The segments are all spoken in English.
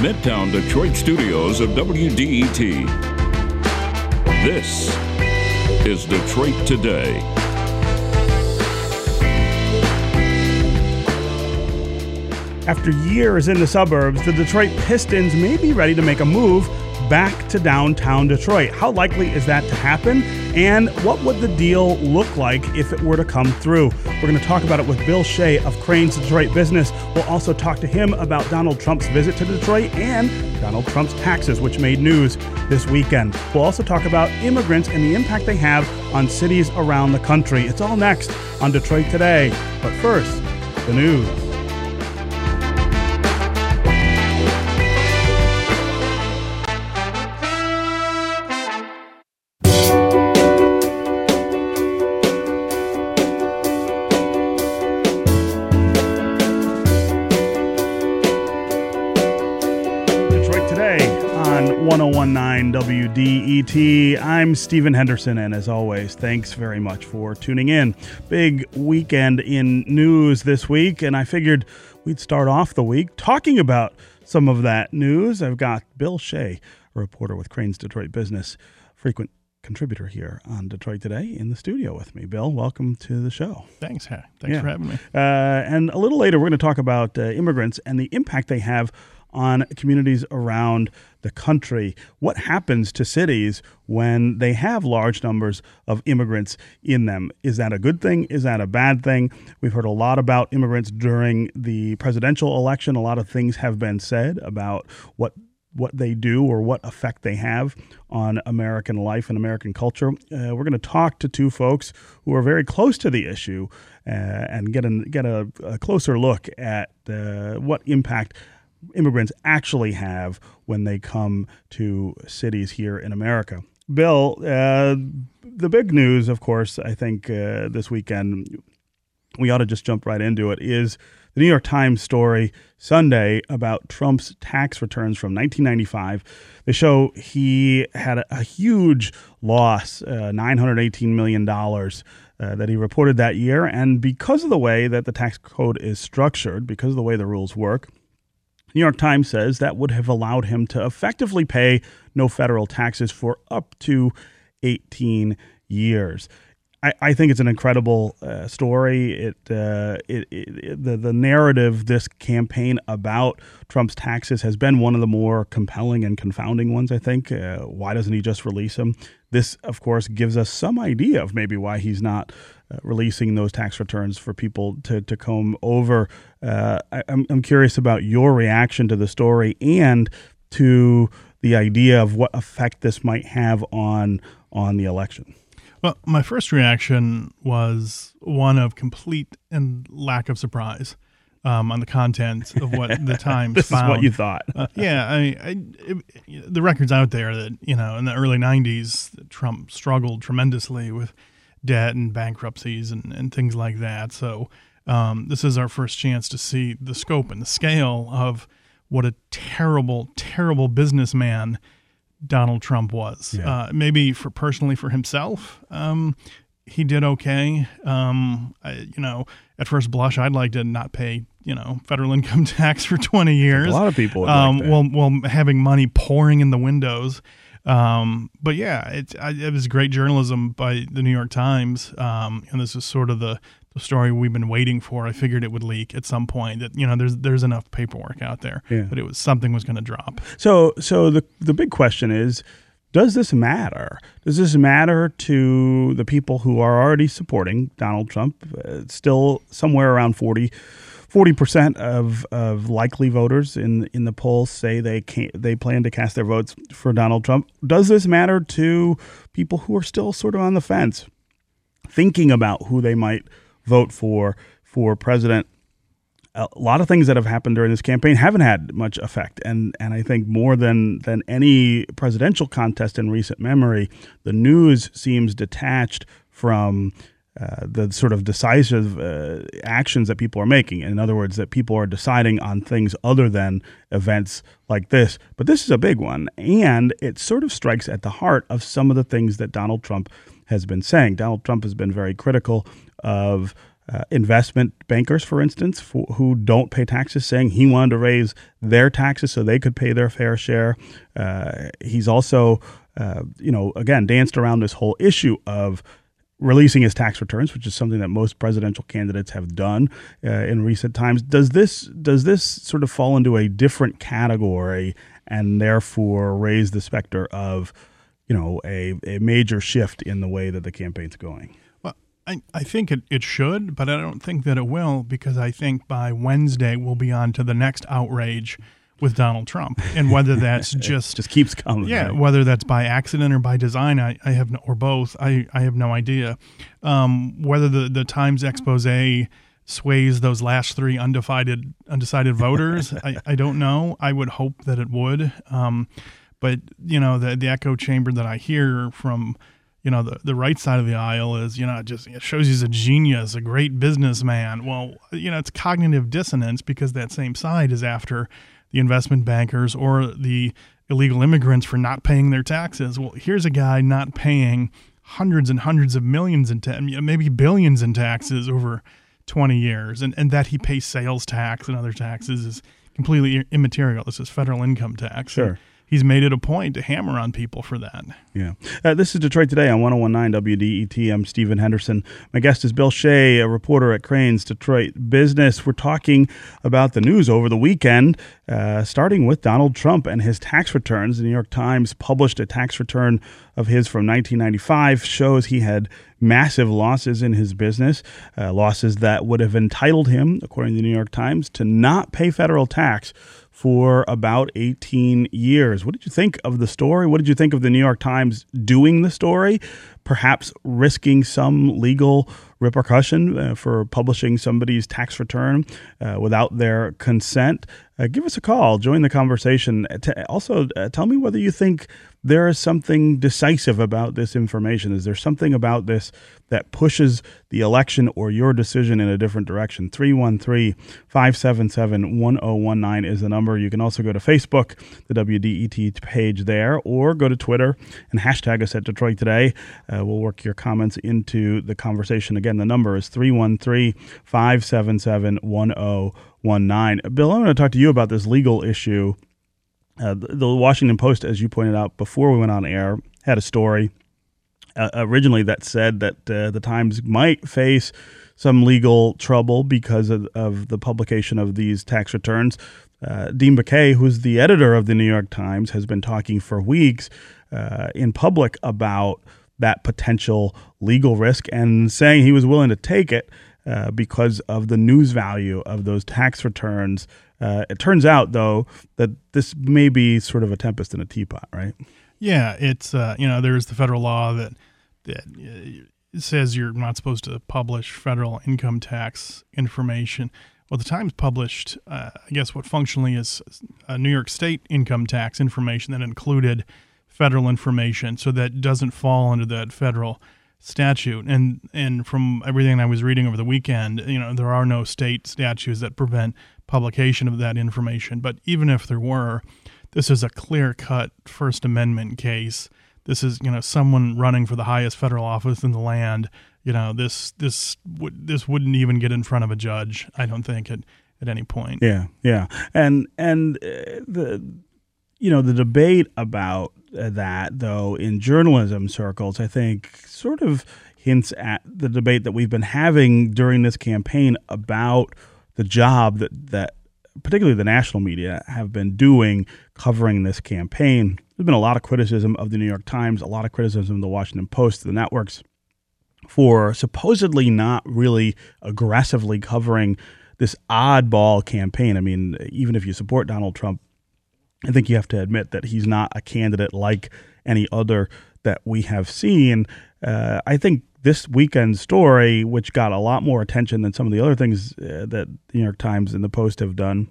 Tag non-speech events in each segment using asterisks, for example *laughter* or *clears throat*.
Midtown Detroit studios of WDET. This is Detroit Today. After years in the suburbs, the Detroit Pistons may be ready to make a move back to downtown Detroit. How likely is that to happen? And what would the deal look like if it were to come through? We're going to talk about it with Bill Shea of Crane's Detroit Business. We'll also talk to him about Donald Trump's visit to Detroit and Donald Trump's taxes, which made news this weekend. We'll also talk about immigrants and the impact they have on cities around the country. It's all next on Detroit Today. But first, the news. 1019 WDET. I'm Stephen Henderson, and as always, thanks very much for tuning in. Big weekend in news this week, and I figured we'd start off the week talking about some of that news. I've got Bill Shea, a reporter with Crane's Detroit Business, frequent contributor here on Detroit Today, in the studio with me. Bill, welcome to the show. Thanks, ha- thanks Yeah. for having me. Uh, and a little later, we're going to talk about uh, immigrants and the impact they have on communities around the country. What happens to cities when they have large numbers of immigrants in them? Is that a good thing? Is that a bad thing? We've heard a lot about immigrants during the presidential election. A lot of things have been said about what what they do or what effect they have on American life and American culture. Uh, we're going to talk to two folks who are very close to the issue uh, and get, an, get a, a closer look at uh, what impact immigrants actually have when they come to cities here in America. Bill, uh, the big news, of course, I think uh, this weekend, we ought to just jump right into it, is the New York Times story Sunday about Trump's tax returns from 1995. They show he had a, a huge loss, uh, $918 million. Uh, that he reported that year. And because of the way that the tax code is structured, because of the way the rules work, New York Times says that would have allowed him to effectively pay no federal taxes for up to 18 years. I, I think it's an incredible uh, story. It, uh, it, it the the narrative this campaign about Trump's taxes has been one of the more compelling and confounding ones. I think. Uh, why doesn't he just release them? This, of course, gives us some idea of maybe why he's not uh, releasing those tax returns for people to, to comb over. Uh, I, I'm, I'm curious about your reaction to the story and to the idea of what effect this might have on on the election. Well, my first reaction was one of complete and lack of surprise um, on the content of what the *laughs* Times This found. is what you thought. Uh, yeah, I, I it, the record's out there that you know in the early '90s, Trump struggled tremendously with debt and bankruptcies and, and things like that. So um, this is our first chance to see the scope and the scale of what a terrible, terrible businessman Donald Trump was. Yeah. Uh, maybe for personally for himself, um, he did okay. Um, I, you know, at first blush, I'd like to not pay you know federal income *laughs* tax for 20 years. A lot of people would like um, that. well, well, having money pouring in the windows. Um, but yeah, it, I, it was great journalism by the New York Times. Um, and this is sort of the, the story we've been waiting for. I figured it would leak at some point. That you know, there's there's enough paperwork out there, Yeah. but it was something was going to drop. So, so the the big question is, does this matter? Does this matter to the people who are already supporting Donald Trump? Uh, still somewhere around 40 percent of, of likely voters in in the polls say they can they plan to cast their votes for Donald Trump. Does this matter to people who are still sort of on the fence, thinking about who they might vote for for president? a lot of things that have happened during this campaign haven't had much effect, and and I think more than than any presidential contest in recent memory, the news seems detached from. Uh, the sort of decisive uh, actions that people are making. In other words, that people are deciding on things other than events like this. But this is a big one, and it sort of strikes at the heart of some of the things that Donald Trump has been saying. Donald Trump has been very critical of uh, investment bankers, for instance, who don't pay taxes, saying he wanted to raise their taxes so they could pay their fair share. Uh, he's also, uh, you know, again, danced around this whole issue of releasing his tax returns, which is something that most presidential candidates have done uh, in recent times. Does this does this sort of fall into a different category and therefore raise the specter of, you know, a, a major shift in the way that the campaign's going? I, I think it, it should, but I don't think that it will because I think by Wednesday we'll be on to the next outrage with Donald Trump. And whether that's *laughs* just just keeps coming. Yeah, right? whether that's by accident or by design, I, I have no, or both, I, I have no idea. Um, whether the, the Times expose sways those last three undecided undecided voters, *laughs* I, I don't know. I would hope that it would. Um, but you know, the the echo chamber that I hear from you know, the, the right side of the aisle is, you know, it just it shows he's a genius, a great businessman. Well, you know, it's cognitive dissonance because that same side is after the investment bankers or the illegal immigrants for not paying their taxes. Well, here's a guy not paying hundreds and hundreds of millions in ta- maybe billions in taxes over 20 years, and, and that he pays sales tax and other taxes is completely immaterial. This is federal income tax. Sure he's made it a point to hammer on people for that. Yeah. Uh, this is Detroit Today on 1019 WDET. I'm Stephen Henderson. My guest is Bill Shea, a reporter at Crane's Detroit Business. We're talking about the news over the weekend, uh, starting with Donald Trump and his tax returns. The New York Times published a tax return of his from 1995, shows he had massive losses in his business, uh, losses that would have entitled him, according to the New York Times, to not pay federal tax for about 18 years. What did you think of the story? What did you think of the New York Times doing the story? Perhaps risking some legal repercussion uh, for publishing somebody's tax return uh, without their consent. Uh, give us a call, join the conversation. also, uh, tell me whether you think there is something decisive about this information. Is there something about this that pushes the election or your decision in a different direction? 313 577 1019 is the number. You can also go to Facebook, the WDET page there, or go to Twitter and hashtag us at Detroit Today. Uh, we'll work your comments into the conversation. Again, the number is 313 577 1019. Bill, I want to talk to you about this legal issue uh, the Washington Post, as you pointed out before we went on air, had a story uh, originally that said that uh, the Times might face some legal trouble because of, of the publication of these tax returns. Uh, Dean Baquet, who's the editor of the New York Times, has been talking for weeks uh, in public about that potential legal risk and saying he was willing to take it uh, because of the news value of those tax returns uh, it turns out, though, that this may be sort of a tempest in a teapot, right? Yeah, it's uh, you know there's the federal law that that uh, says you're not supposed to publish federal income tax information. Well, the Times published, uh, I guess, what functionally is New York State income tax information that included federal information, so that doesn't fall under that federal statute. And and from everything I was reading over the weekend, you know, there are no state statutes that prevent publication of that information. But even if there were, this is a clear cut First Amendment case. This is you know someone running for the highest federal office in the land. You know this this would this wouldn't even get in front of a judge. I don't think at at any point. Yeah, yeah, and and uh, the you know the debate about uh, that though in journalism circles, I think, sort of hints at the debate that we've been having during this campaign about the job that that particularly the national media have been doing covering this campaign. There's been a lot of criticism of the New York Times, a lot of criticism of the Washington Post, the networks for supposedly not really aggressively covering this oddball campaign. I mean, even if you support Donald Trump, I think you have to admit that he's not a candidate like any other that we have seen. Uh, I think this weekend's story, which got a lot more attention than some of the other things uh, that the New York Times and the Post have done,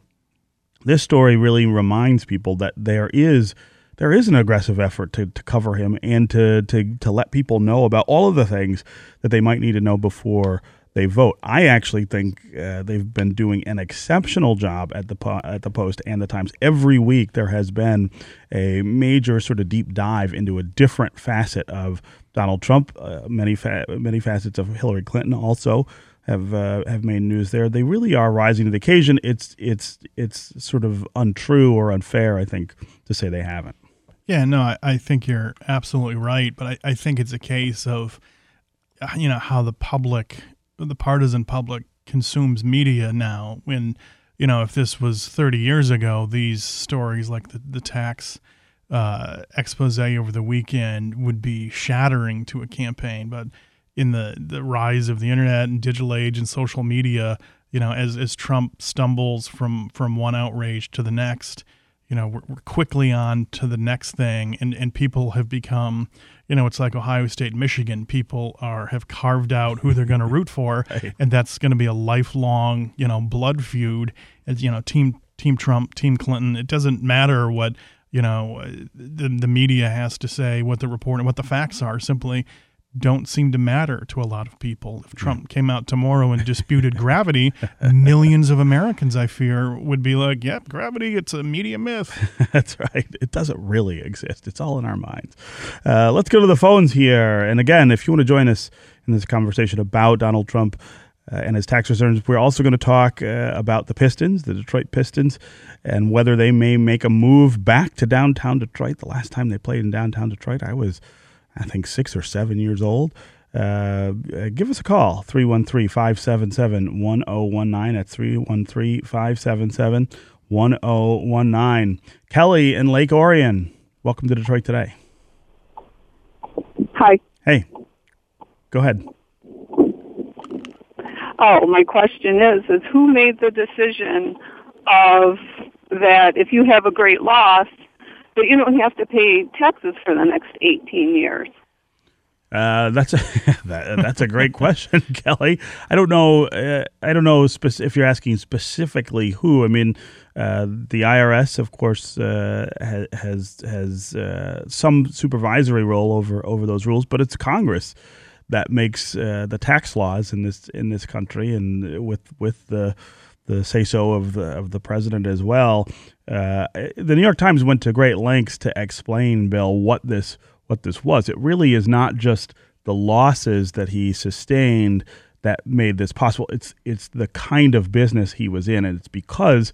this story really reminds people that there is there is an aggressive effort to, to cover him and to, to to let people know about all of the things that they might need to know before they vote. I actually think uh, they've been doing an exceptional job at the at the Post and the Times. Every week there has been a major sort of deep dive into a different facet of Donald Trump, uh, many fa- many facets of Hillary Clinton also have uh, have made news there. They really are rising to the occasion. It's it's it's sort of untrue or unfair, I think, to say they haven't. Yeah, no, I, I think you're absolutely right, but I, I think it's a case of you know how the public, the partisan public, consumes media now. When you know if this was 30 years ago, these stories like the the tax uh, expose over the weekend would be shattering to a campaign. But in the, the rise of the internet and digital age and social media, you know, as, as Trump stumbles from, from one outrage to the next, you know, we're, we're quickly on to the next thing. And, and people have become, you know, it's like Ohio State, Michigan. People are have carved out who they're going to root for, *laughs* right. and that's going to be a lifelong, you know, blood feud. As you know, team Team Trump, Team Clinton. It doesn't matter what you know the, the media has to say what the report and what the facts are simply don't seem to matter to a lot of people. If Trump came out tomorrow and disputed *laughs* gravity, millions of Americans, I fear, would be like, yep, gravity, it's a media myth. *laughs* That's right. It doesn't really exist, it's all in our minds. Uh, let's go to the phones here. And again, if you want to join us in this conversation about Donald Trump, uh, and his tax returns. We're also going to talk uh, about the Pistons, the Detroit Pistons, and whether they may make a move back to downtown Detroit. The last time they played in downtown Detroit, I was, I think, six or seven years old. Uh, uh give us a call, 313 577 1019. That's 313 577 1019. Kelly in Lake Orion, welcome to Detroit today. Hi. Hey, go ahead. Oh, my question is, is who made the decision of that if you have a great loss, you don't have to pay taxes for the next 18 years? Uh, that's a *laughs* that, that's a great question, *laughs* Kelly. I don't know. Uh, I don't know speci- if you're asking specifically who. I mean, uh, the IRS, of course, uh, has has uh, some supervisory role over over those rules, but it's Congress that makes uh, the tax laws in this in this country, and with with the the say so of the of the president as well. Uh, the New York Times went to great lengths to explain, Bill, what this what this was. It really is not just the losses that he sustained that made this possible. It's it's the kind of business he was in, and it's because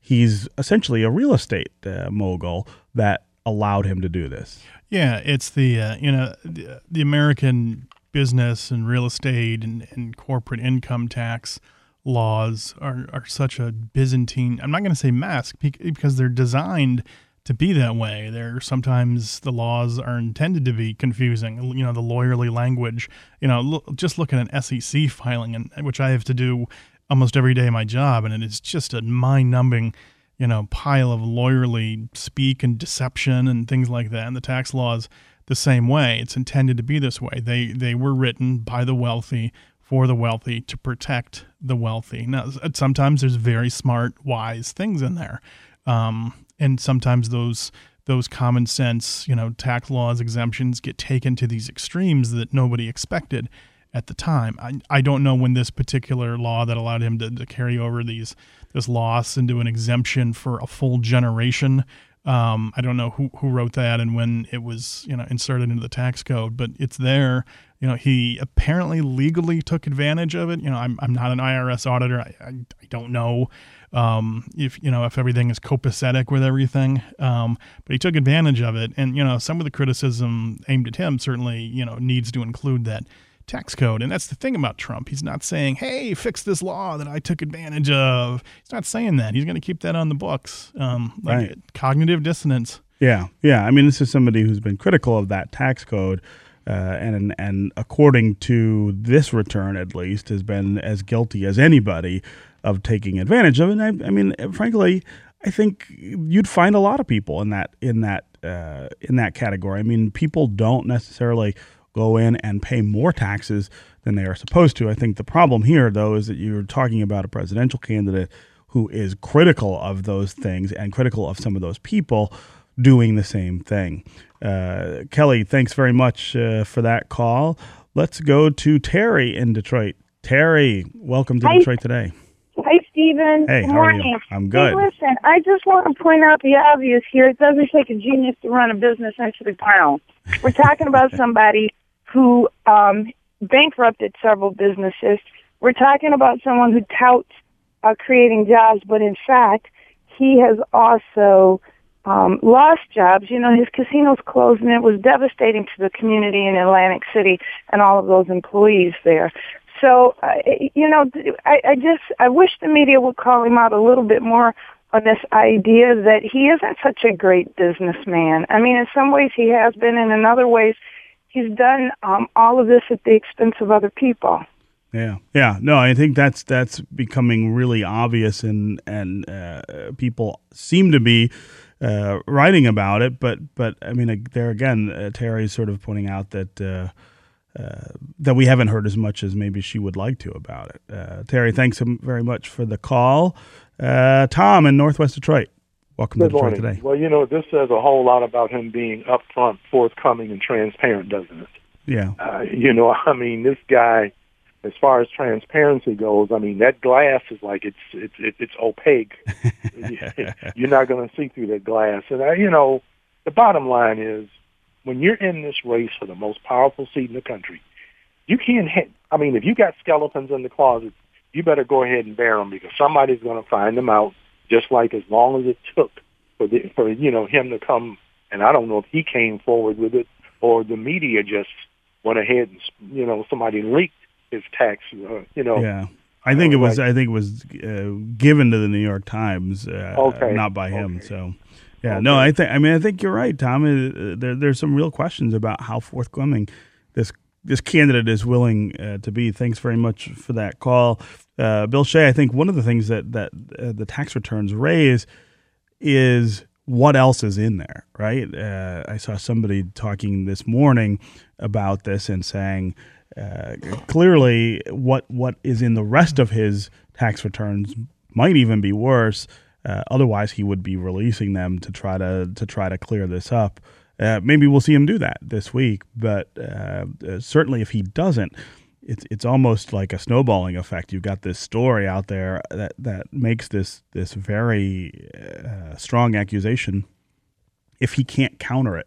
he's essentially a real estate uh, mogul that allowed him to do this. Yeah, it's the uh, you know the, the American business and real estate and, and corporate income tax laws are, are such a Byzantine, I'm not going to say mask because they're designed to be that way. They're sometimes the laws are intended to be confusing. You know, the lawyerly language. You know, look, just look at an SEC filing, and which I have to do almost every day of my job, and it's just a mind-numbing, you know, pile of lawyerly speak and deception and things like that. And the tax laws the same way. It's intended to be this way. They they were written by the wealthy for the wealthy to protect the wealthy. Now, sometimes there's very smart, wise things in there, um, and sometimes those those common sense, you know, tax laws exemptions get taken to these extremes that nobody expected at the time. I, I don't know when this particular law that allowed him to, to carry over these this loss into an exemption for a full generation um, I don't know who, who wrote that and when it was you know inserted into the tax code, but it's there. You know, he apparently legally took advantage of it. You know, I'm, I'm not an IRS auditor. I, I, I don't know um, if you know if everything is copacetic with everything, um, but he took advantage of it. And you know, some of the criticism aimed at him certainly you know needs to include that tax code. And that's the thing about Trump. He's not saying, hey, fix this law that I took advantage of. He's not saying that. He's going to keep that on the books. Um, like right. cognitive dissonance. Yeah. Yeah. I mean, this is somebody who's been critical of that tax code. Uh, and and according to this return, at least, has been as guilty as anybody of taking advantage of it. I, I mean, frankly, I think you'd find a lot of people in that in that uh, in that category. I mean, people don't necessarily go in and pay more taxes than they are supposed to. I think the problem here, though, is that you're talking about a presidential candidate who is critical of those things and critical of some of those people doing the same thing. Uh, Kelly, thanks very much uh, for that call. Let's go to Terry in Detroit. Terry, welcome to Hi. Detroit today. Hi, Stephen. Hey, good how morning. are you? I'm good. Hey, listen, I just want to point out the obvious here. It doesn't take a genius to run a business into the ground. We're talking about *laughs* somebody who um, bankrupted several businesses. we're talking about someone who touts uh, creating jobs, but in fact, he has also um, lost jobs. You know, his casinos closed, and it was devastating to the community in Atlantic City and all of those employees there. So, uh, you know, I, I just I wish the media would call him out a little bit more on this idea that he isn't such a great businessman. I mean, in some ways he has been, and in other ways he's done um, all of this at the expense of other people. Yeah, yeah. No, I think that's that's becoming really obvious, and and uh, people seem to be uh, writing about it. But but I mean, there again, uh, Terry's sort of pointing out that. Uh, uh, that we haven't heard as much as maybe she would like to about it. Uh, Terry, thanks very much for the call. Tom in Northwest Detroit, welcome Good to Detroit morning. today. Well, you know, this says a whole lot about him being upfront, forthcoming, and transparent, doesn't it? Yeah. Uh, you know, *laughs* I mean, this guy as far as transparency goes, I mean that glass is like it's it's it's opaque. *laughs* you're not going to see through that glass. And I, you know, the bottom line is when you're in this race for the most powerful seat in the country, you can't hit. I mean, if you got skeletons in the closet, you better go ahead and bear them because somebody's going to find them out. Just like as long as it took for the, for you know him to come, and I don't know if he came forward with it or the media just went ahead and you know somebody leaked his tax. Uh, you know. Yeah. I think it was. I think it was uh, given to the New York Times, uh, okay. not by him. Okay. So, yeah, okay. no, I think. I mean, I think you're right, Tom. Uh, there, there's some real questions about how forthcoming this this candidate is willing uh, to be. Thanks very much for that call, uh, Bill Shea. I think one of the things that that uh, the tax returns raise is what else is in there, right? I saw somebody talking this morning about this and saying uh, clearly what what is in the rest of his tax returns might even be worse. Uh, otherwise, he would be releasing them to try to to try to clear this up. Uh, maybe we'll see him do that this week, but uh, uh, certainly if he doesn't, it's it's almost like a snowballing effect. You've got this story out there that that makes this this very strong accusation. If he can't counter it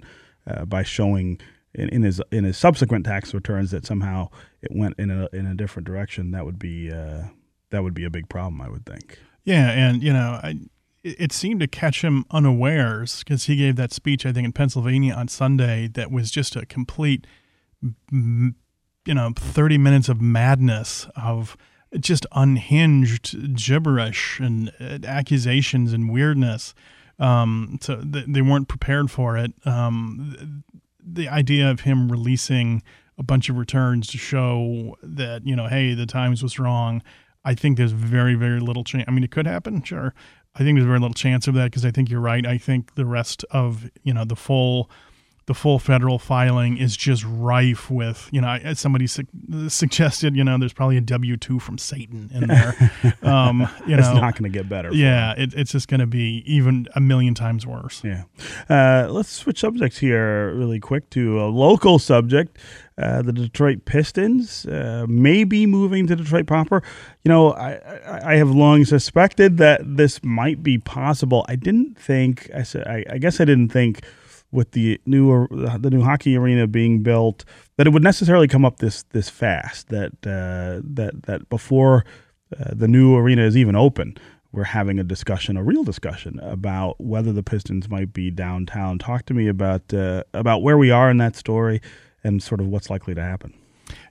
by showing in, in, his in his subsequent tax returns that somehow it went in a in a different direction, that would be uh, that would be a big problem, I would think. Yeah, and you know, I, it seemed to catch him unawares because he gave that speech, I think, in Pennsylvania on Sunday that was just a complete, you know, thirty minutes of madness of just unhinged gibberish and uh, accusations and weirdness. Um, so th- they weren't prepared for it. Um, the idea of him releasing a bunch of returns to show that you know, hey, the Times was wrong. I think there's very, very little chance. I mean, it could happen, sure. I think there's very little chance of that because I think you're right. I think the rest of you know the full the full federal filing is just rife with, you know, as somebody su- suggested, you know, there's probably a W 2 from Satan in there. *laughs* Um, you it's not going to get better. Yeah, it, it's just going to be even a million times worse. Yeah. Uh, let's switch subjects here really quick to a local subject. Uh, the Detroit Pistons uh, may be moving to Detroit proper. You know, I, I, I have long suspected that this might be possible. I didn't think. I said. I, I guess I didn't think with the new the new hockey arena being built that it would necessarily come up this this fast that uh, that that before uh, the new arena is even open we're having a discussion a real discussion about whether the Pistons might be downtown. Talk to me about uh, about where we are in that story and sort of what's likely to happen.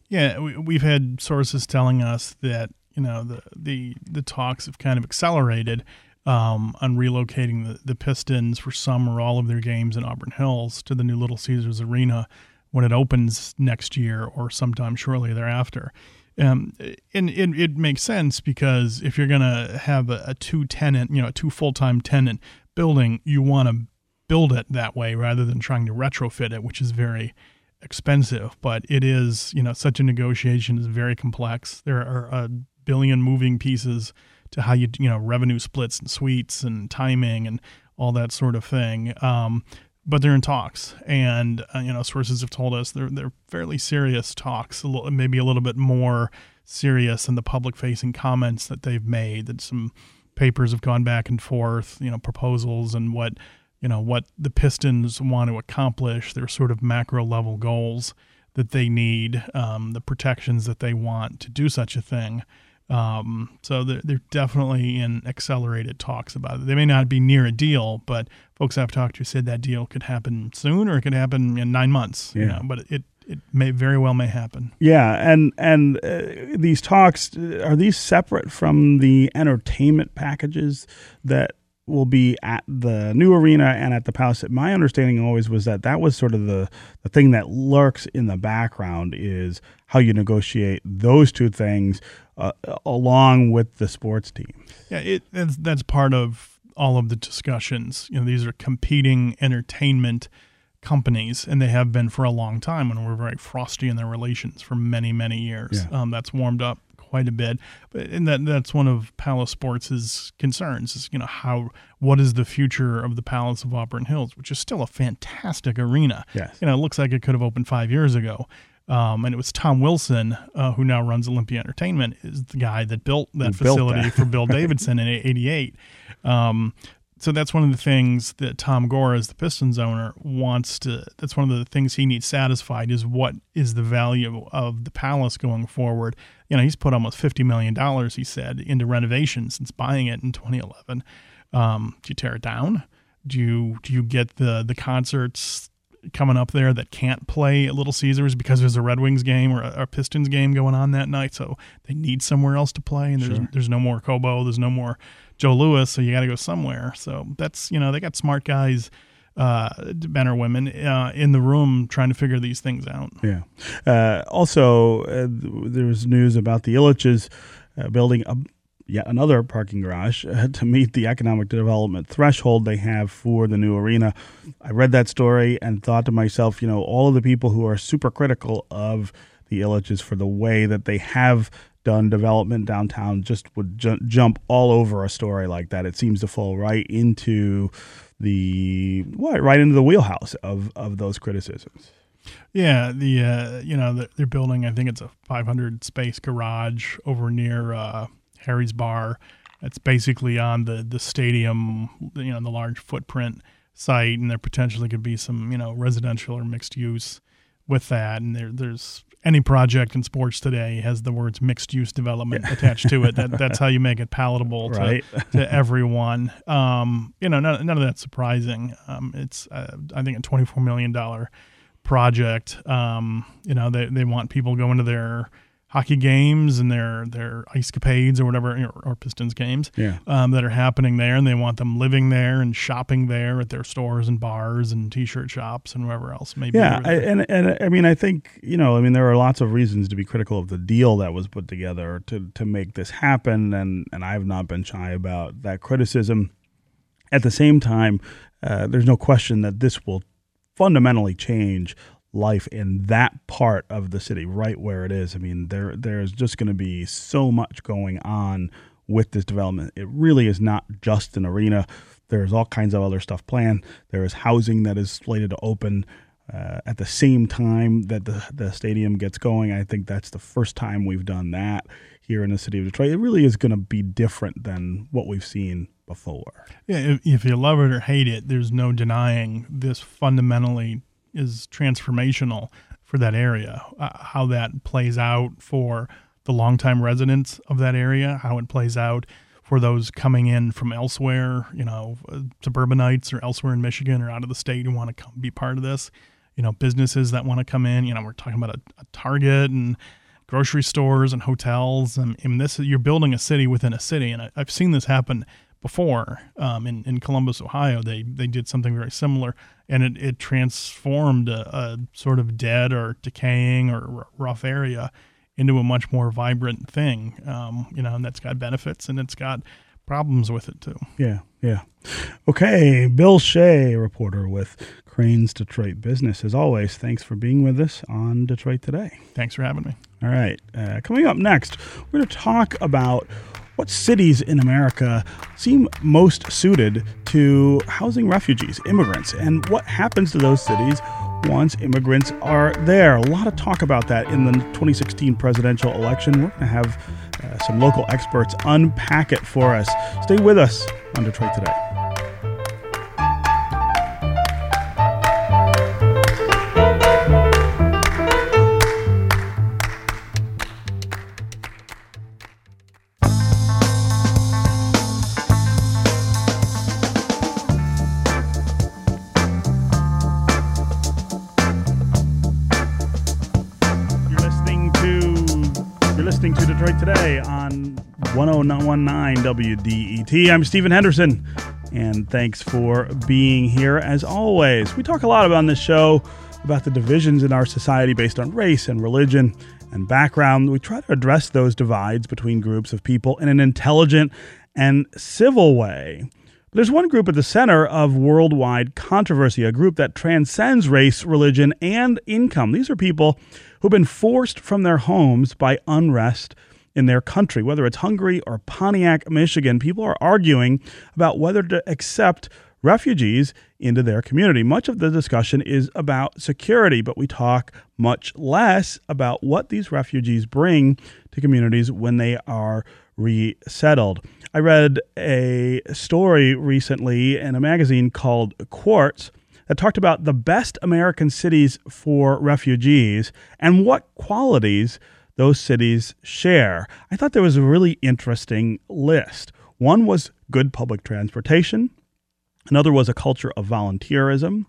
Yeah we've had sources telling us that you know the the the talks have kind of accelerated um, on relocating the, the Pistons for some or all of their games in Auburn Hills to the new Little Caesars Arena when it opens next year or sometime shortly thereafter. Um, and it, it makes sense because if you're going to have a, a two tenant, you know, a two full time tenant building, you want to build it that way rather than trying to retrofit it, which is very expensive. But it is, you know, such a negotiation is very complex. There are a billion moving pieces to how you you know revenue splits and suites and timing and all that sort of thing. Um, but they're in talks, and uh, you know sources have told us they're they're fairly serious talks, a little, maybe a little bit more serious than the public-facing comments that they've made. That some papers have gone back and forth, you know, proposals and what you know what the Pistons want to accomplish, their sort of macro level goals that they need, um, the protections that they want to do such a thing. Um, so they're, they're definitely in accelerated talks about it. They may not be near a deal, but folks I've talked to said that deal could happen soon or it could happen in nine months. Yeah. You know, but it it may very well may happen. Yeah, and and uh, these talks are these separate from the entertainment packages that will be at the new arena and at the Palace. My understanding always was that that was sort of the the thing that lurks in the background is how you negotiate those two things uh, along with the sports team. Yeah, it that's, that's part of all of the discussions. You know, these are competing entertainment companies, and they have been for a long time, and we're very frosty in their relations for many, many years. Yeah. Um, that's warmed up quite a bit, but and that that's one of Palace Sports' concerns is you know how what is the future of the Palace of Auburn Hills, which is still a fantastic arena. Yes. you know, it looks like it could have opened five years ago. Um, and it was Tom Wilson, uh, who now runs Olympia Entertainment, is the guy that built that Who built facility that. for Bill *laughs* Davidson in '88. Um, so that's one of the things that Tom Gores, as the Pistons owner, wants to. That's one of the things he needs satisfied is what is the value of the Palace going forward. You know, he's put almost fifty million dollars, he said, into renovations since buying it in 2011. Um, do you tear it down? Do you do you get the the concerts coming up there that can't play at Little Caesars because there's a Red Wings game or a, a Pistons game going on that night, so they need somewhere else to play, and there's Sure. there's no more Cobo, there's no more Joe Louis, so you got to go somewhere. So that's you know they got smart guys, uh, men or women, uh, in the room trying to figure these things out. Yeah. Uh, also, uh, there was news about the Ilitches uh, building a, yet another parking garage uh, *laughs* to meet the economic development threshold they have for the new arena. I read that story and thought to myself, you know, all of the people who are super critical of the Ilitches for the way that they have done development downtown just would ju- jump all over a story like that. It seems to fall right into the what right into the wheelhouse of of those criticisms. Yeah, the uh, you know they're, building. I think it's a 500 space garage over near uh, Harry's Bar. It's basically on the the stadium, you know, the large footprint site, and there potentially could be some you know residential or mixed use with that. And there there's any project in sports today has the words mixed use development attached to it. That that's how you make it *laughs* palatable to, Right. to everyone. Um, you know, none, none of that's surprising. Um, it's uh, I think a 24 million dollar project. Um, you know, they, they want people going to their hockey games and their their ice capades or whatever or, or Pistons games Yeah. um, that are happening there, and they want them living there and shopping there at their stores and bars and t-shirt shops and wherever else maybe. Yeah, I, and and I mean, I think you know, I mean, there are lots of reasons to be critical of the deal that was put together to to make this happen, and and I've not been shy about that criticism. At the same time, uh, there's no question that this will fundamentally change life in that part of the city, right where it is. I mean, there there's just going to be so much going on with this development. It really is not just an arena. There's all kinds of other stuff planned. There is housing that is slated to open uh, at the same time that the the stadium gets going. I think that's the first time we've done that here in the city of Detroit. It really is going to be different than what we've seen before. Yeah, if, if you love it or hate it, there's no denying this fundamentally is transformational for that area. Uh, how that plays out for the longtime residents of that area, how it plays out for those coming in from elsewhere, you know, uh, suburbanites or elsewhere in Michigan or out of the state who want to come be part of this. You know, businesses that want to come in. You know, we're talking about a, a Target and grocery stores and hotels. And, and this you're building a city within a city, and I, I've seen this happen before um, in in Columbus, Ohio. They they did something very similar, and it it transformed a, a sort of dead or decaying or r- rough area into a much more vibrant thing. Um, you know, and that's got benefits and it's got problems with it too. Yeah, yeah. Okay, Bill Shea, reporter with Cranes Detroit Business. As always, thanks for being with us on Detroit Today. Thanks for having me. All right. Uh, coming up next, we're going to talk about what cities in America seem most suited to housing refugees, immigrants, and what happens to those cities once immigrants are there. A lot of talk about that in the 2016 presidential election. We're going to have uh, some local experts unpack it for us. Stay with us on Detroit Today. WDET. I'm Stephen Henderson, and thanks for being here as always. We talk a lot about on this show about the divisions in our society based on race and religion and background. We try to address those divides between groups of people in an intelligent and civil way. There's one group at the center of worldwide controversy, a group that transcends race, religion, and income. These are people who've been forced from their homes by unrest in their country. Whether it's Hungary or Pontiac, Michigan, people are arguing about whether to accept refugees into their community. Much of the discussion is about security, but we talk much less about what these refugees bring to communities when they are resettled. I read a story recently in a magazine called Quartz that talked about the best American cities for refugees and what qualities those cities share. I thought there was a really interesting list. One was good public transportation, another was a culture of volunteerism,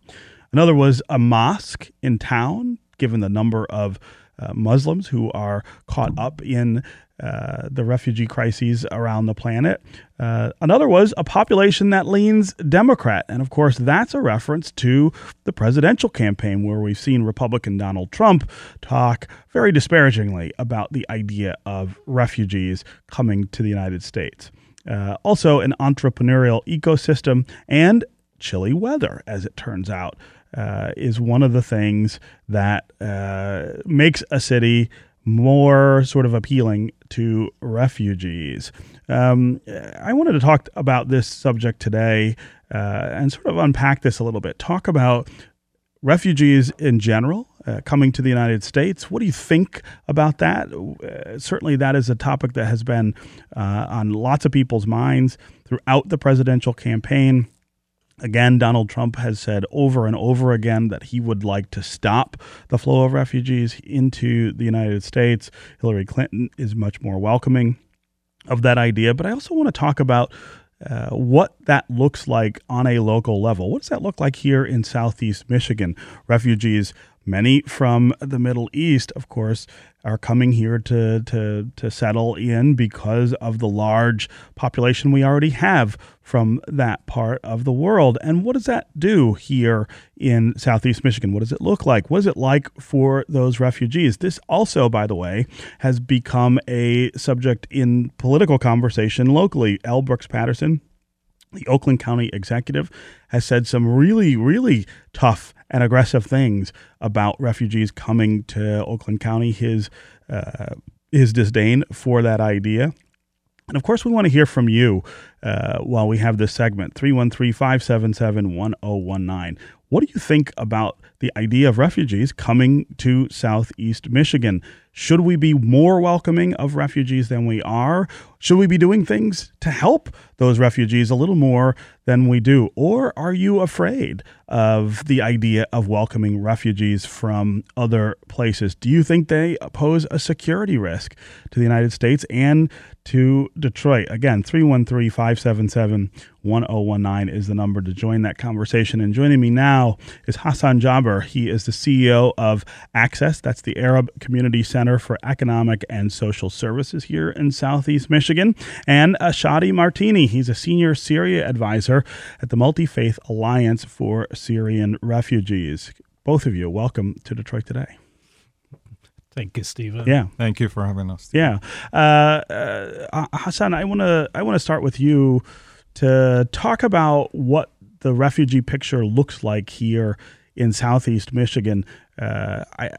another was a mosque in town, given the number of uh, Muslims who are caught up in uh, the refugee crises around the planet. Uh, another was a population that leans Democrat. And of course, that's a reference to the presidential campaign where we've seen Republican Donald Trump talk very disparagingly about the idea of refugees coming to the United States. Uh, also, an entrepreneurial ecosystem and chilly weather, as it turns out, uh, is one of the things that uh, makes a city more sort of appealing to refugees. Um, I wanted to talk about this subject today uh, and sort of unpack this a little bit. Talk about refugees in general uh, coming to the United States. What do you think about that? Uh, certainly, that is a topic that has been uh, on lots of people's minds throughout the presidential campaign. Again, Donald Trump has said over and over again that he would like to stop the flow of refugees into the United States. Hillary Clinton is much more welcoming of that idea. But I also want to talk about uh, what that looks like on a local level. What does that look like here in Southeast Michigan? Refugees, many from the Middle East, of course, are coming here to, to, to settle in because of the large population we already have from that part of the world. And what does that do here in Southeast Michigan? What does it look like? What is it like for those refugees? This also, by the way, has become a subject in political conversation locally. L. Brooks Patterson, the Oakland County executive, has said some really, really tough and aggressive things about refugees coming to Oakland County. His uh, his disdain for that idea. And of course, we want to hear from you uh, while we have this segment 313 577 1019. What do you think about the idea of refugees coming to Southeast Michigan? Should we be more welcoming of refugees than we are? Should we be doing things to help those refugees a little more than we do? Or are you afraid of the idea of welcoming refugees from other places? Do you think they pose a security risk to the United States and to Detroit? Again, 313 577 1019 is the number to join that conversation. And joining me now is Hassan Jaber. He is the CEO of Access, that's the Arab Community Center for Economic and Social Services here in Southeast Michigan, and Ashadi Martini. He's a senior Syria advisor at the Multi Faith Alliance for Syrian Refugees. Both of you, welcome to Detroit Today. Thank you, Stephen. Yeah, thank you for having us. Yeah, uh, uh, Hassan, I want to I want to start with you to talk about what the refugee picture looks like here in Southeast Michigan. Uh, I,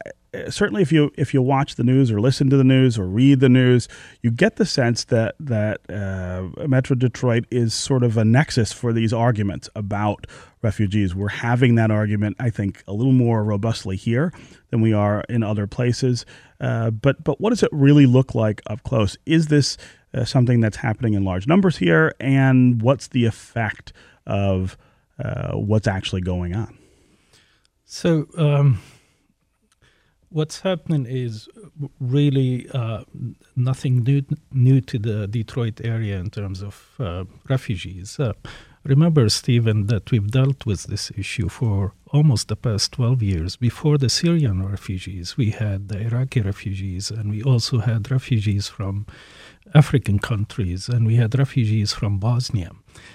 certainly, if you if you watch the news or listen to the news or read the news, you get the sense that that uh, Metro Detroit is sort of a nexus for these arguments about refugees. We're having that argument, I think, a little more robustly here than we are in other places. Uh, but but what does it really look like up close? Is this uh, something that's happening in large numbers here, and what's the effect of uh, what's actually going on? So, um, what's happening is really uh, nothing new, new to the Detroit area in terms of uh, refugees. Uh, remember, Stephen, that we've dealt with this issue for almost the past 12 years. Before the Syrian refugees, we had the Iraqi refugees, and we also had refugees from African countries, and we had refugees from Bosnia.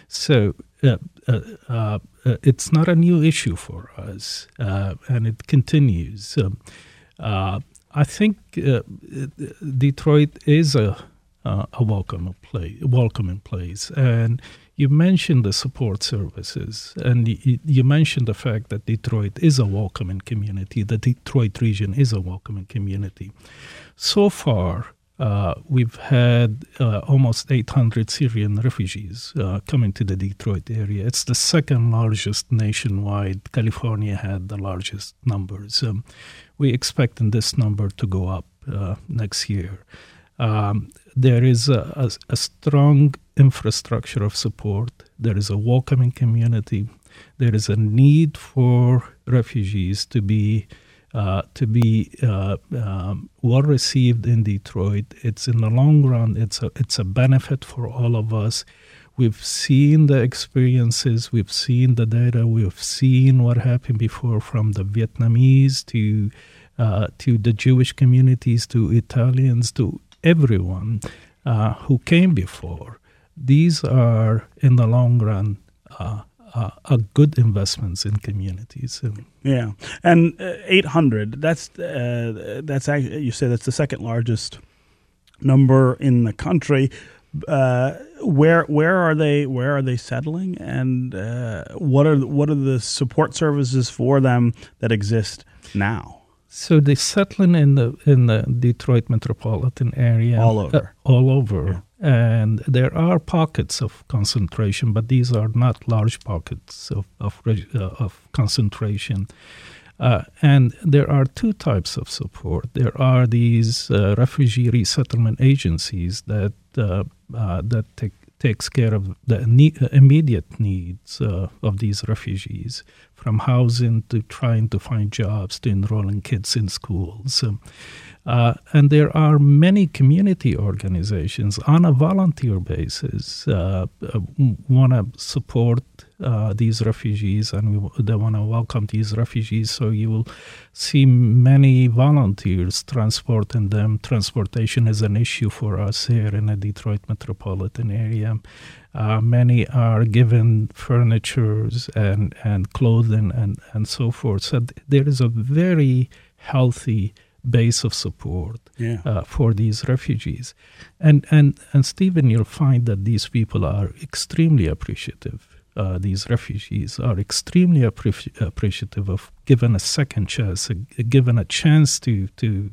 So uh, uh, uh, it's not a new issue for us, uh, and it continues. Um, uh, I think uh, Detroit is a a welcome place, welcoming place, and you mentioned the support services, and you, you mentioned the fact that Detroit is a welcoming community. The Detroit region is a welcoming community. So far, uh, we've had uh, almost 800 Syrian refugees uh, coming to the Detroit area. It's the second largest nationwide. California had the largest numbers. Um, we expecting this number to go up uh, next year. Um, there is a, a, a, strong infrastructure of support. There is a welcoming community. There is a need for refugees to be uh, to be uh, um, well received in Detroit. It's in the long run, it's a, it's a benefit for all of us. We've seen the experiences, we've seen the data, we've seen what happened before from the Vietnamese to uh, to the Jewish communities, to Italians, to everyone uh, who came before. These are, in the long run, uh, uh, are good investments in communities. Yeah, and uh, 800. That's uh, that's you said that's the second largest number in the country. Uh, where where are they where are they settling and uh, what are what are the support services for them that exist now? So they're settling in the in the Detroit metropolitan area all over uh, all over. Yeah and there are pockets of concentration, but these are not large pockets of of, uh, of concentration. Uh, and there are two types of support. There are these uh, refugee resettlement agencies that uh, uh, that take, takes care of the ne- immediate needs uh, of these refugees, from housing to trying to find jobs to enrolling kids in schools. Um, uh, and there are many community organizations on a volunteer basis uh, uh want to support uh, these refugees and we, they want to welcome these refugees. So you will see many volunteers transporting them. Transportation is an issue for us here in the Detroit metropolitan area. Uh, many are given furnitures and, and clothing and, and so forth. So th- there is a very healthy base of support yeah. uh, for these refugees. And, and, and Stephen, you'll find that these people are extremely appreciative. Uh, these refugees are extremely appre- appreciative of given a second chance, a, a given a chance to to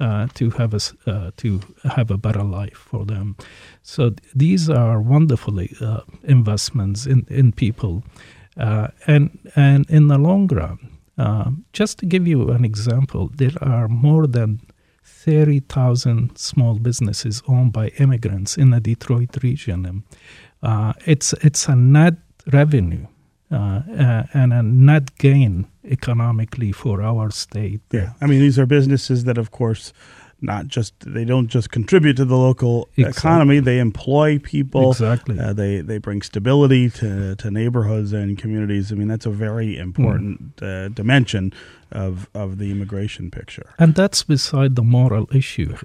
uh, to have a uh, to have a better life for them. So th- these are wonderful uh, investments in in people, uh, and and in the long run, just to give you an example, there are more than 30,000 small businesses owned by immigrants in the Detroit region. Uh, it's, it's a net revenue uh, uh, and a net gain economically for our state. Yeah, I mean, these are businesses that, of course, not just they don't just contribute to the local exactly. economy; they employ people. Exactly. Uh, they they bring stability to to neighborhoods and communities. I mean, that's a very important mm. uh, dimension of of the immigration picture. And that's beside the moral issue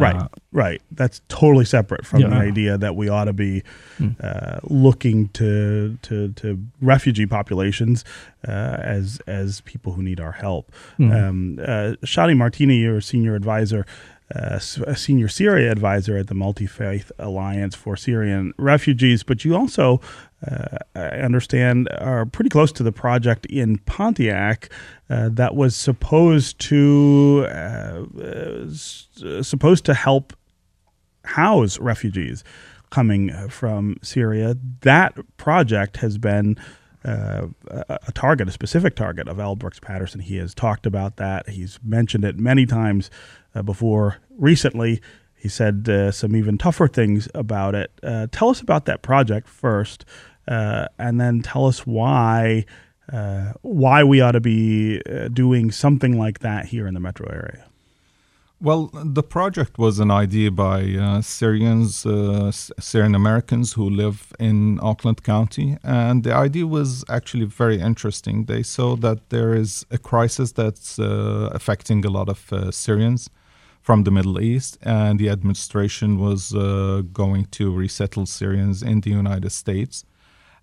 Right, uh, right. That's totally separate from yeah. the idea that we ought to be mm. uh, looking to, to to refugee populations uh, as as people who need our help. Mm. Um, uh, Shadi Martini, your senior advisor. Uh, a senior Syria advisor at the Multi Faith Alliance for Syrian Refugees, but you also uh, I understand, are pretty close to the project in Pontiac uh, that was supposed to uh, uh supposed to help house refugees coming from Syria. That project has been uh, a target, a specific target of L. Brooks Patterson. He has talked about that. He's mentioned it many times uh, before. Recently, he said uh, some even tougher things about it. Uh, tell us about that project first, uh, and then tell us why uh, why we ought to be uh, doing something like that here in the metro area. Well, the project was an idea by uh, Syrians, Syrian Americans who live in Oakland County. And the idea was actually very interesting. They saw that there is a crisis that's affecting a lot of Syrians from the Middle East, and the administration was uh, going to resettle Syrians in the United States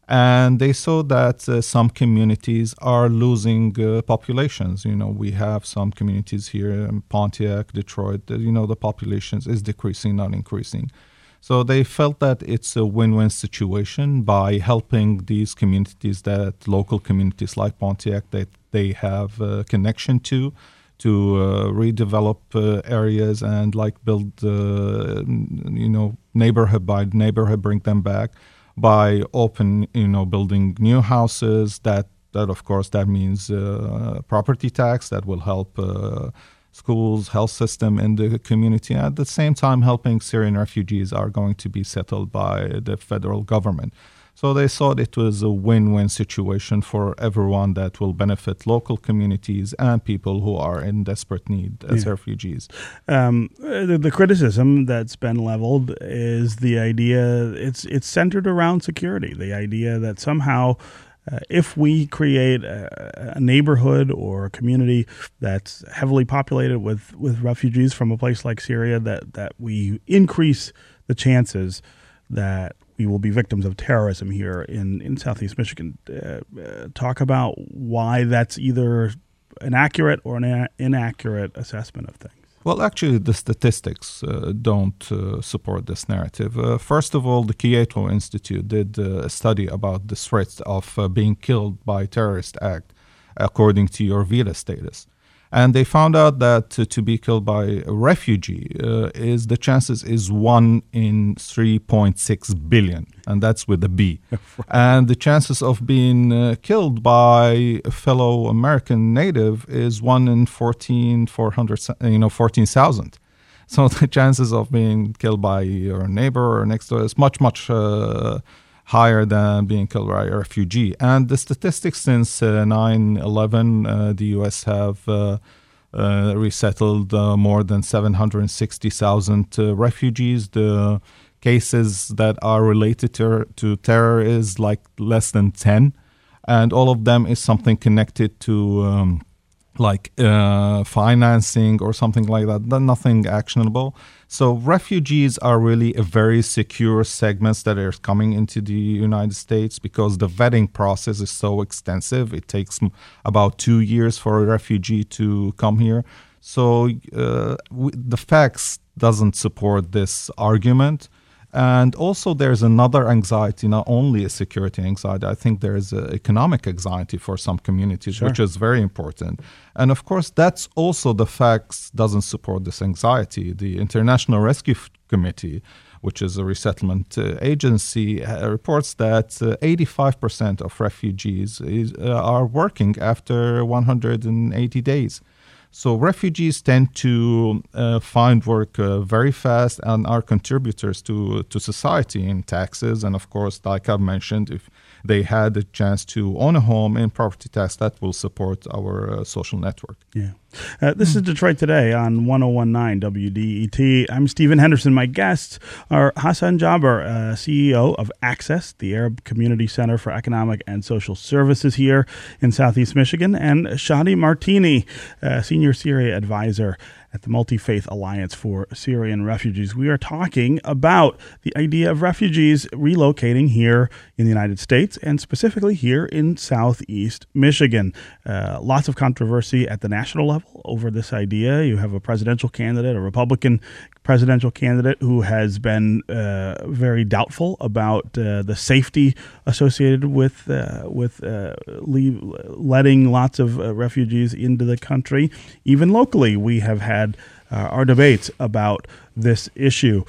and they saw that uh, some communities are losing uh, populations. You know, we have some communities here in Pontiac, Detroit. You know, the populations is decreasing, not increasing. So they felt that it's a win-win situation by helping these communities, that local communities like Pontiac, that they have a connection to, to uh, redevelop uh, areas and like build, uh, you know, neighborhood by neighborhood, bring them back by open, you know, building new houses. That that of course that means uh, property tax that will help uh, schools, health system in the community. At the same time, helping Syrian refugees are going to be settled by the federal government. So they thought it was a win win situation for everyone that will benefit local communities and people who are in desperate need as yeah. refugees. Um, the, the, criticism that's been leveled is the idea it's, it's centered around security, the idea that somehow. Uh, if we create a, a, neighborhood or a community that's heavily populated with, with refugees from a place like Syria, that, that we increase the chances that we will be victims of terrorism here in, in Southeast Michigan. Uh, uh, talk about why that's either an accurate or an inaccurate assessment of things. Well, actually, the statistics uh, don't uh, support this narrative. Uh, first of all, the Cato Institute did uh, a study about the threat of being killed by terrorist act according to your visa status and they found out that to, be killed by a refugee uh, is the chances is one in 3.6 billion. And that's with a b. *laughs* And the chances of being uh, killed by a fellow american native is one in 14 400 you know 14000 so *laughs* the chances of being killed by your neighbor or next door is much much uh, higher than being killed by a refugee. And the statistics since uh, 9 11, uh, the US have uh, uh, resettled uh, more than 760,000 refugees. The cases that are related to, to terror is like less than 10. And all of them is something connected to um, like uh, financing or something like that. Nothing actionable. So refugees are really a very secure segments that are coming into the United States because the vetting process is so extensive. It takes about two years for a refugee to come here. So uh, the facts doesn't support this argument. And also, there's another anxiety, not only a security anxiety. I think there's an economic anxiety for some communities, sure. which is very important. And of course, that's also the facts doesn't support this anxiety. The International Rescue Committee, which is a resettlement uh, agency, uh, reports that uh, 85% of refugees is, uh, are working after 180 days. So refugees tend to uh, find work uh, very fast and are contributors to to society in taxes. And of course, like I've mentioned, if they had a chance to own a home and property tax, that will support our uh, social network. Yeah. Uh, this is Detroit Today on 1019 WDET. I'm Stephen Henderson. My guests are Hassan Jaber, uh, CEO of Access, the Arab Community Center for Economic and Social Services here in Southeast Michigan, and Shadi Martini, uh, Senior Syria Advisor at the Multi Faith Alliance for Syrian Refugees. We are talking about the idea of refugees relocating here in the United States and specifically here in Southeast Michigan. Uh, lots of controversy at the national level over this idea. You have a presidential candidate, a Republican presidential candidate who has been uh, very doubtful about uh, the safety associated with uh, with uh, leave, letting lots of uh, refugees into the country. Even locally, we have had uh, our debates about this issue.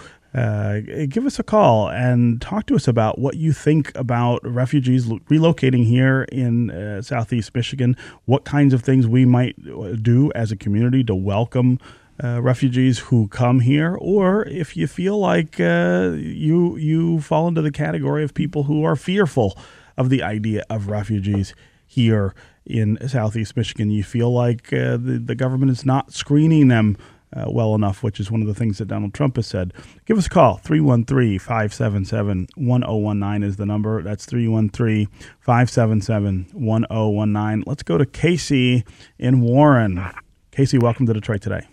give us a call and talk to us about what you think about refugees relocating here in Southeast Michigan. What kinds of things we might do as a community to welcome uh, refugees who come here, or if you feel like uh, you you fall into the category of people who are fearful of the idea of refugees here in Southeast Michigan, you feel like uh, the, the government is not screening them uh, well enough, which is one of the things that Donald Trump has said. Give us a call. 313 577 1019 is the number. That's 313 577 1019. Let's go to Casey in Warren. Casey, welcome to Detroit today.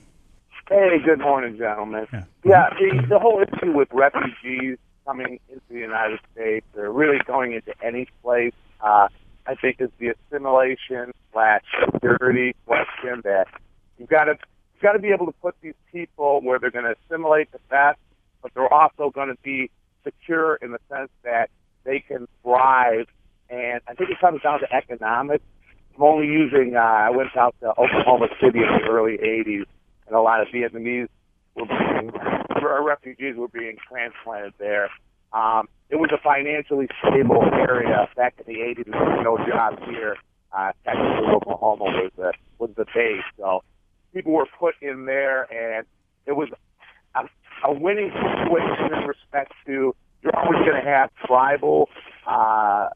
Hey, good morning, gentlemen. Yeah. Yeah, the, the whole issue with refugees coming into the United States or really going into any place, uh, I think is the assimilation slash security question that you've got to you've got to be able to put these people where they're going to assimilate the best, but they're also going to be secure in the sense that they can thrive. And I think it comes down to economics. I'm only using. Uh, I went out to Oklahoma City in the early '80s, and a lot of Vietnamese were being, or refugees were being transplanted there. Um, it was a financially stable area back in the 80s. There were no jobs here. Uh, technically, Oklahoma was the was the base, so people were put in there, and it was a, a winning situation in respect to you're always going to have tribal uh,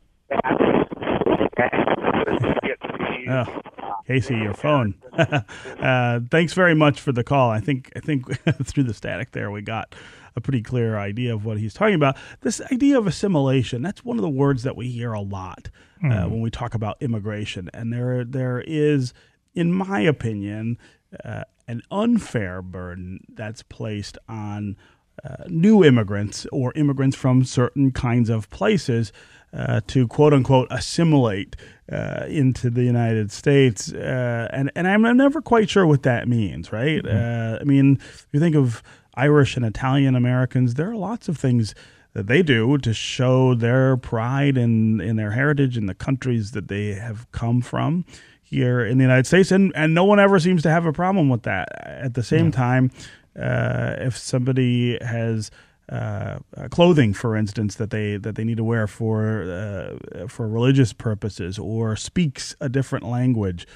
Oh, Casey, your phone. *laughs* uh, thanks very much for the call. I think I think *laughs* through the static there we got a pretty clear idea of what he's talking about. This idea of assimilation, that's one of the words that we hear a lot uh, Mhm. when we talk about immigration. And there there is, in my opinion, uh, an unfair burden that's placed on uh, new immigrants or immigrants from certain kinds of places uh, to quote unquote assimilate uh, into the United States. Uh, and, and I'm never quite sure what that means, right? Uh, I mean, if you think of Irish and Italian Americans, there are lots of things that they do to show their pride in, in their heritage in the countries that they have come from here in the United States, and, and no one ever seems to have a problem with that. At the same time, uh, if somebody has uh, clothing, for instance, that they that they need to wear for uh, for religious purposes, or speaks a different language,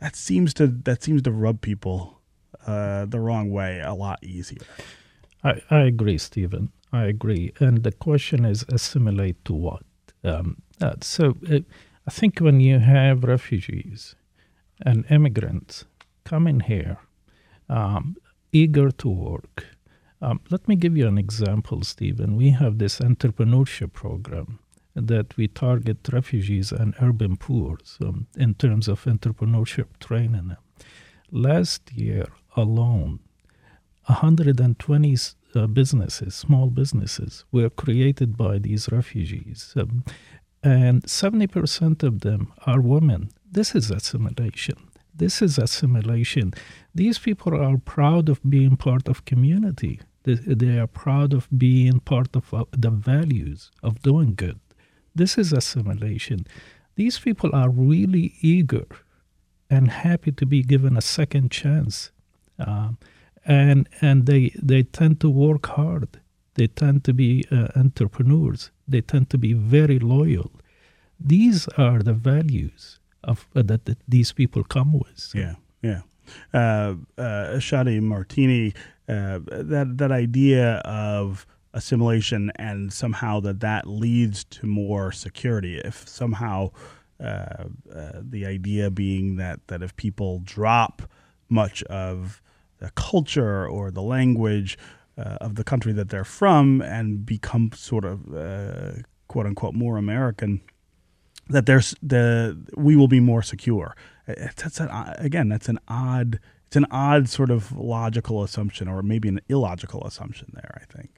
that seems to that seems to rub people uh, the wrong way a lot easier. I, I agree, Stephen. I agree. And the question is assimilate to what? Um, uh, so uh, I think when you have refugees and immigrants coming here, um, eager to work, um, let me give you an example, Stephen. We have this entrepreneurship program that we target refugees and urban poor um, in terms of entrepreneurship training. Last year alone, 120 uh, businesses, small businesses, were created by these refugees. Um, and 70% of them are women. This is assimilation. This is assimilation. These people are proud of being part of community. They, are proud of being part of uh, the values of doing good. This is assimilation. These people are really eager and happy to be given a second chance. Um, and and they they tend to work hard. They tend to be uh, entrepreneurs. They tend to be very loyal. These are the values of uh, that, that these people come with. Yeah, yeah. Uh, uh, Shadi Martini, uh, that that idea of assimilation and somehow that that leads to more security. If somehow uh, uh, the idea being that that if people drop much of the culture or the language uh, of the country that they're from and become sort of quote unquote more American, that there's the we will be more secure. That's an, again, that's an odd. It's an odd sort of logical assumption, or maybe an illogical assumption. There, I think.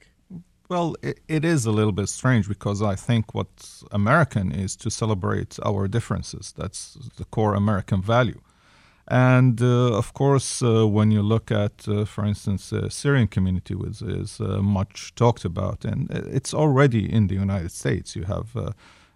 Well, it, it is a little bit strange because I think what's American is to celebrate our differences. That's the core American value. And uh, of course, uh, when you look at, uh, for instance, the Syrian community, which is uh, much talked about, and it's already in the United States. You have uh,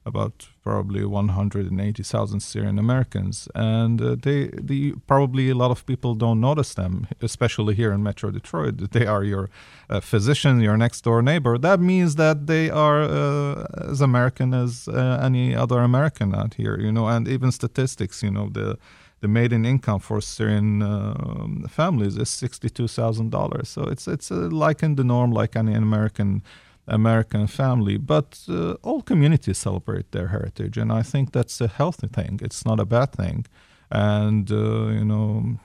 about probably 180,000 Syrian Americans, and uh, they, the probably a lot of people don't notice them, especially here in Metro Detroit. They are your uh, physician, your next door neighbor. That means that they are uh, as American as uh, any other American out here, you know. And even statistics, you know, the the median income for Syrian um, families is sixty-two thousand dollars. So it's it's uh, like in the norm, like any American American family. But uh, all communities celebrate their heritage, and I think that's a healthy thing. It's not a bad thing. And uh, you know,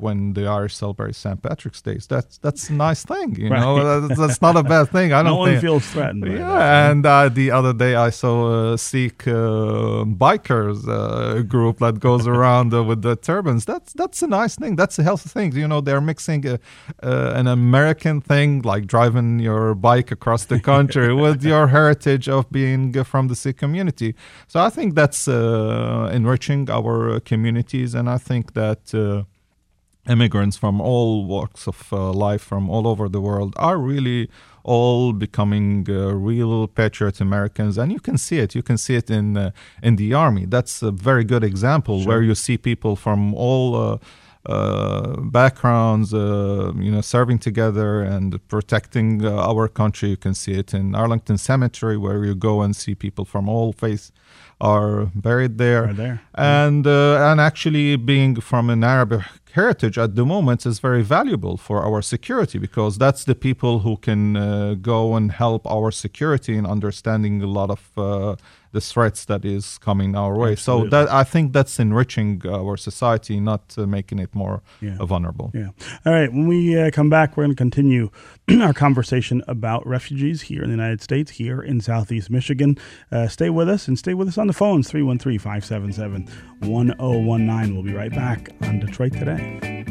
when the Irish celebrate St. Patrick's Day. That's that's a nice thing, you Right. know. That's, that's not a bad thing. I *laughs* don't one think. feels threatened. by that. Yeah, and uh, the other day I saw a Sikh uh, bikers uh, group that goes *laughs* around uh, with the turbans. That's that's a nice thing. That's a healthy thing. You know, they're mixing a, uh, an American thing like driving your bike across the country *laughs* with your heritage of being uh, from the Sikh community. So I think that's uh, enriching our uh, communities, and I think that. Immigrants from all walks of uh, life from all over the world are really all becoming uh, real patriot Americans, and you can see it. You can see it in uh, in the army. That's a very good example where you see people from all. Uh, uh, backgrounds, uh, you know, serving together and protecting uh, our country. You can see it in Arlington Cemetery, where you go and see people from all faiths are buried there Are there. and uh, and actually being from an Arab heritage at the moment is very valuable for our security because that's the people who can uh, go and help our security in understanding a lot of uh, the threats that is coming our way. So that I think that's enriching our society, not uh, making it more Yeah. uh, vulnerable. Yeah. All right. When we uh, come back, we're going to continue *clears throat* our conversation about refugees here in the United States, here in Southeast Michigan. Uh, stay with us and stay with us on the phones 313 577 1019. We'll be right back on Detroit Today.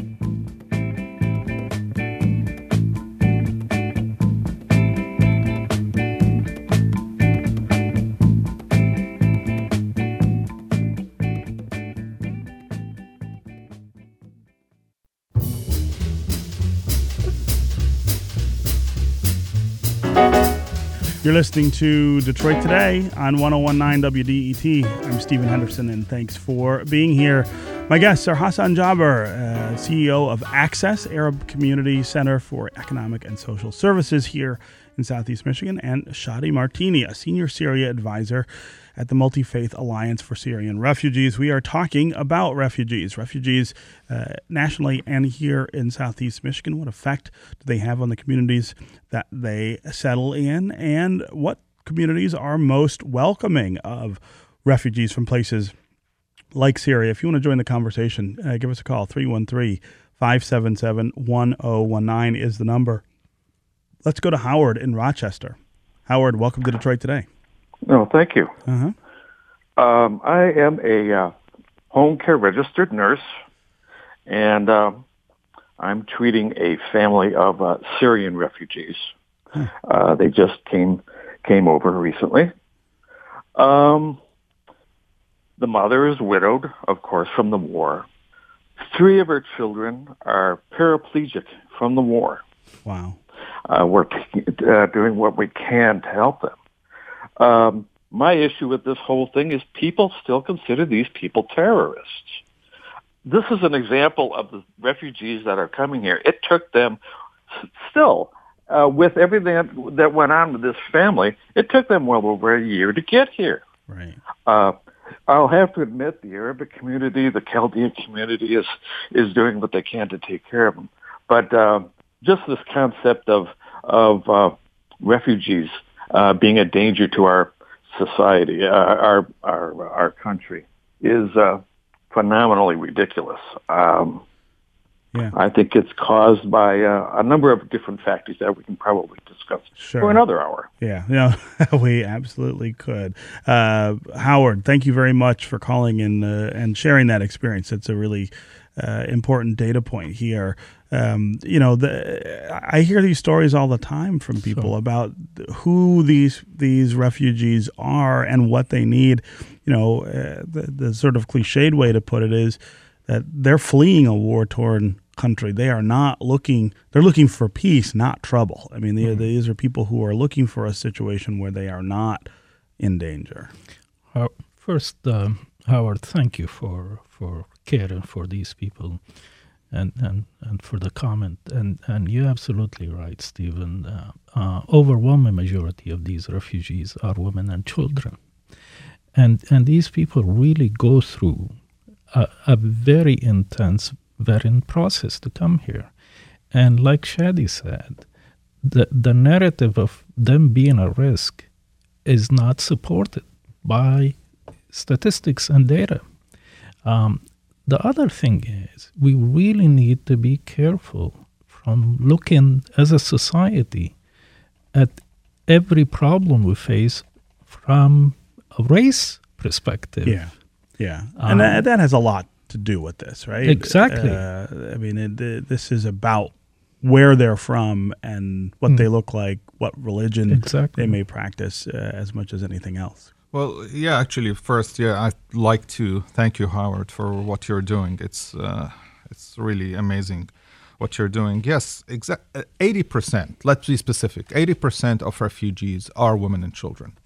You're listening to Detroit Today on 1019 WDET. I'm Stephen Henderson, and thanks for being here. My guests are Hassan Jaber, uh, CEO of Access Arab Community Center for Economic and Social Services here in Southeast Michigan, and Shadi Martini, a senior Syria advisor at the Multi Faith Alliance for Syrian Refugees. We are talking about refugees, refugees uh, nationally and here in Southeast Michigan. What effect do they have on the communities that they settle in, and what communities are most welcoming of refugees from places like Syria. If you want to join the conversation, uh, give us a call. 313 577 1019 is the number. Let's go to Howard in Rochester. Howard, welcome to Detroit today. No, thank you. Uh-huh. Um, I am a uh, home care registered nurse, and um, I'm treating a family of uh, Syrian refugees. Uh, they just came came over recently. Um, the mother is widowed, of course, from the war. Three of her children are paraplegic from the war. Wow. Uh, we're uh, doing what we can to help them. Um, my issue with this whole thing is people still consider these people terrorists. This is an example of the refugees that are coming here. It took them still, uh, with everything that, went on with this family, it took them well over a year to get here. Right. Uh, I'll have to admit the Arabic community, the Chaldean community is is doing what they can to take care of them. But uh, just this concept of of uh, refugees uh, being a danger to our society, uh, our our our country, is uh, phenomenally ridiculous. Um, Yeah. I think it's caused by uh, a number of different factors that we can probably discuss Sure. for another hour. Yeah, yeah, *laughs* we absolutely could. Uh, Howard, thank you very much for calling and uh, and sharing that experience. It's a really uh, important data point here. Um, you know, the, I hear these stories all the time from people about who these these refugees are and what they need. You know, uh, the, the sort of cliched way to put it is that they're fleeing a war torn country. They are not looking, they're looking for peace, not trouble. I mean, they, these are people who are looking for a situation where they are not in danger. Uh, first, um, Howard, thank you for for caring for these people, and and, and for the comment. And and you're absolutely right, Stephen. Uh, uh, overwhelming majority of these refugees are women and children, and and these people really go through a, a very intense vetting process to come here. And like Shadi said, the the narrative of them being a risk is not supported by statistics and data. Um, the other thing is, we really need to be careful from looking as a society at every problem we face from a race perspective. Yeah, yeah, and that, that has a lot to do with this, right? Exactly. Uh, I mean, it, it- this is about where they're from and what they look like, what religion Exactly. they may practice, uh, as much as anything else. Well, yeah, actually, first, yeah, I'd like to thank you, Howard, for what you're doing. It's uh, it's really amazing what you're doing. Yes, exact. Eighty percent. Let's be specific. Eighty percent of refugees are women and children.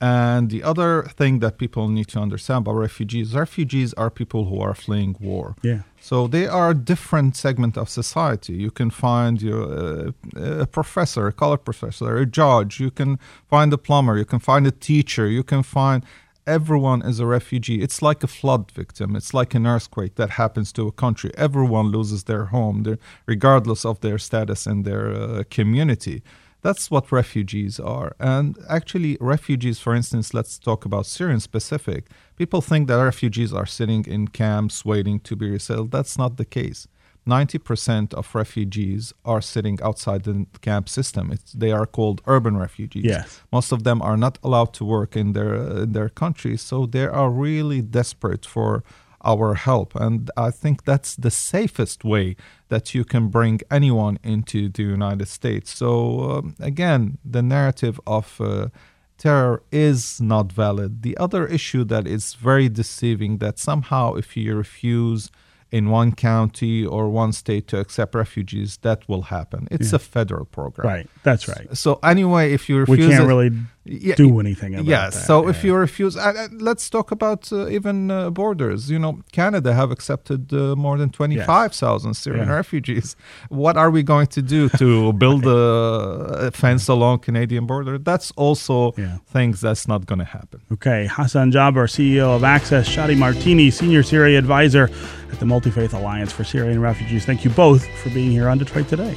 And the other thing that people need to understand about refugees, refugees are people who are fleeing war. Yeah. So they are a different segment of society. You can find your, uh, a professor, a college professor, a judge. You can find a plumber. You can find a teacher. You can find everyone is a refugee. It's like a flood victim. It's like an earthquake that happens to a country. Everyone loses their home, regardless of their status in their uh, community. That's what refugees are. And actually, refugees, for instance, let's talk about Syrian specific. People think that refugees are sitting in camps waiting to be resettled. That's not the case. 90% of refugees are sitting outside the camp system. It's, they are called urban refugees. Yes. Most of them are not allowed to work in their, in their countries, so they are really desperate for our help. And I think that's the safest way that you can bring anyone into the United States. So, um, again, the narrative of uh, terror is not valid. The other issue that is very deceiving that somehow if you refuse in one county or one state to accept refugees, that will happen. It's Yeah. a federal program. Right. That's right. So anyway, if you refuse, We can't it- really Yeah, do anything about yes. that. So if you refuse, uh, let's talk about uh, even uh, borders. You know, Canada have accepted uh, more than twenty-five thousand Syrian Yeah. refugees. What are we going to do to *laughs* build a, a fence along Canadian border? That's also Yeah. things that's not going to happen. Okay, Hassan Jaber, CEO of Access, Shadi Martini, Senior Syria Advisor at the Multi Faith Alliance for Syrian Refugees. Thank you both for being here on Detroit Today.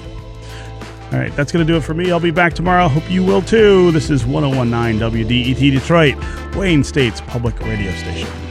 All right, that's going to do it for me. I'll be back tomorrow. Hope you will too. This is 1019 WDET Detroit, Wayne State's public radio station.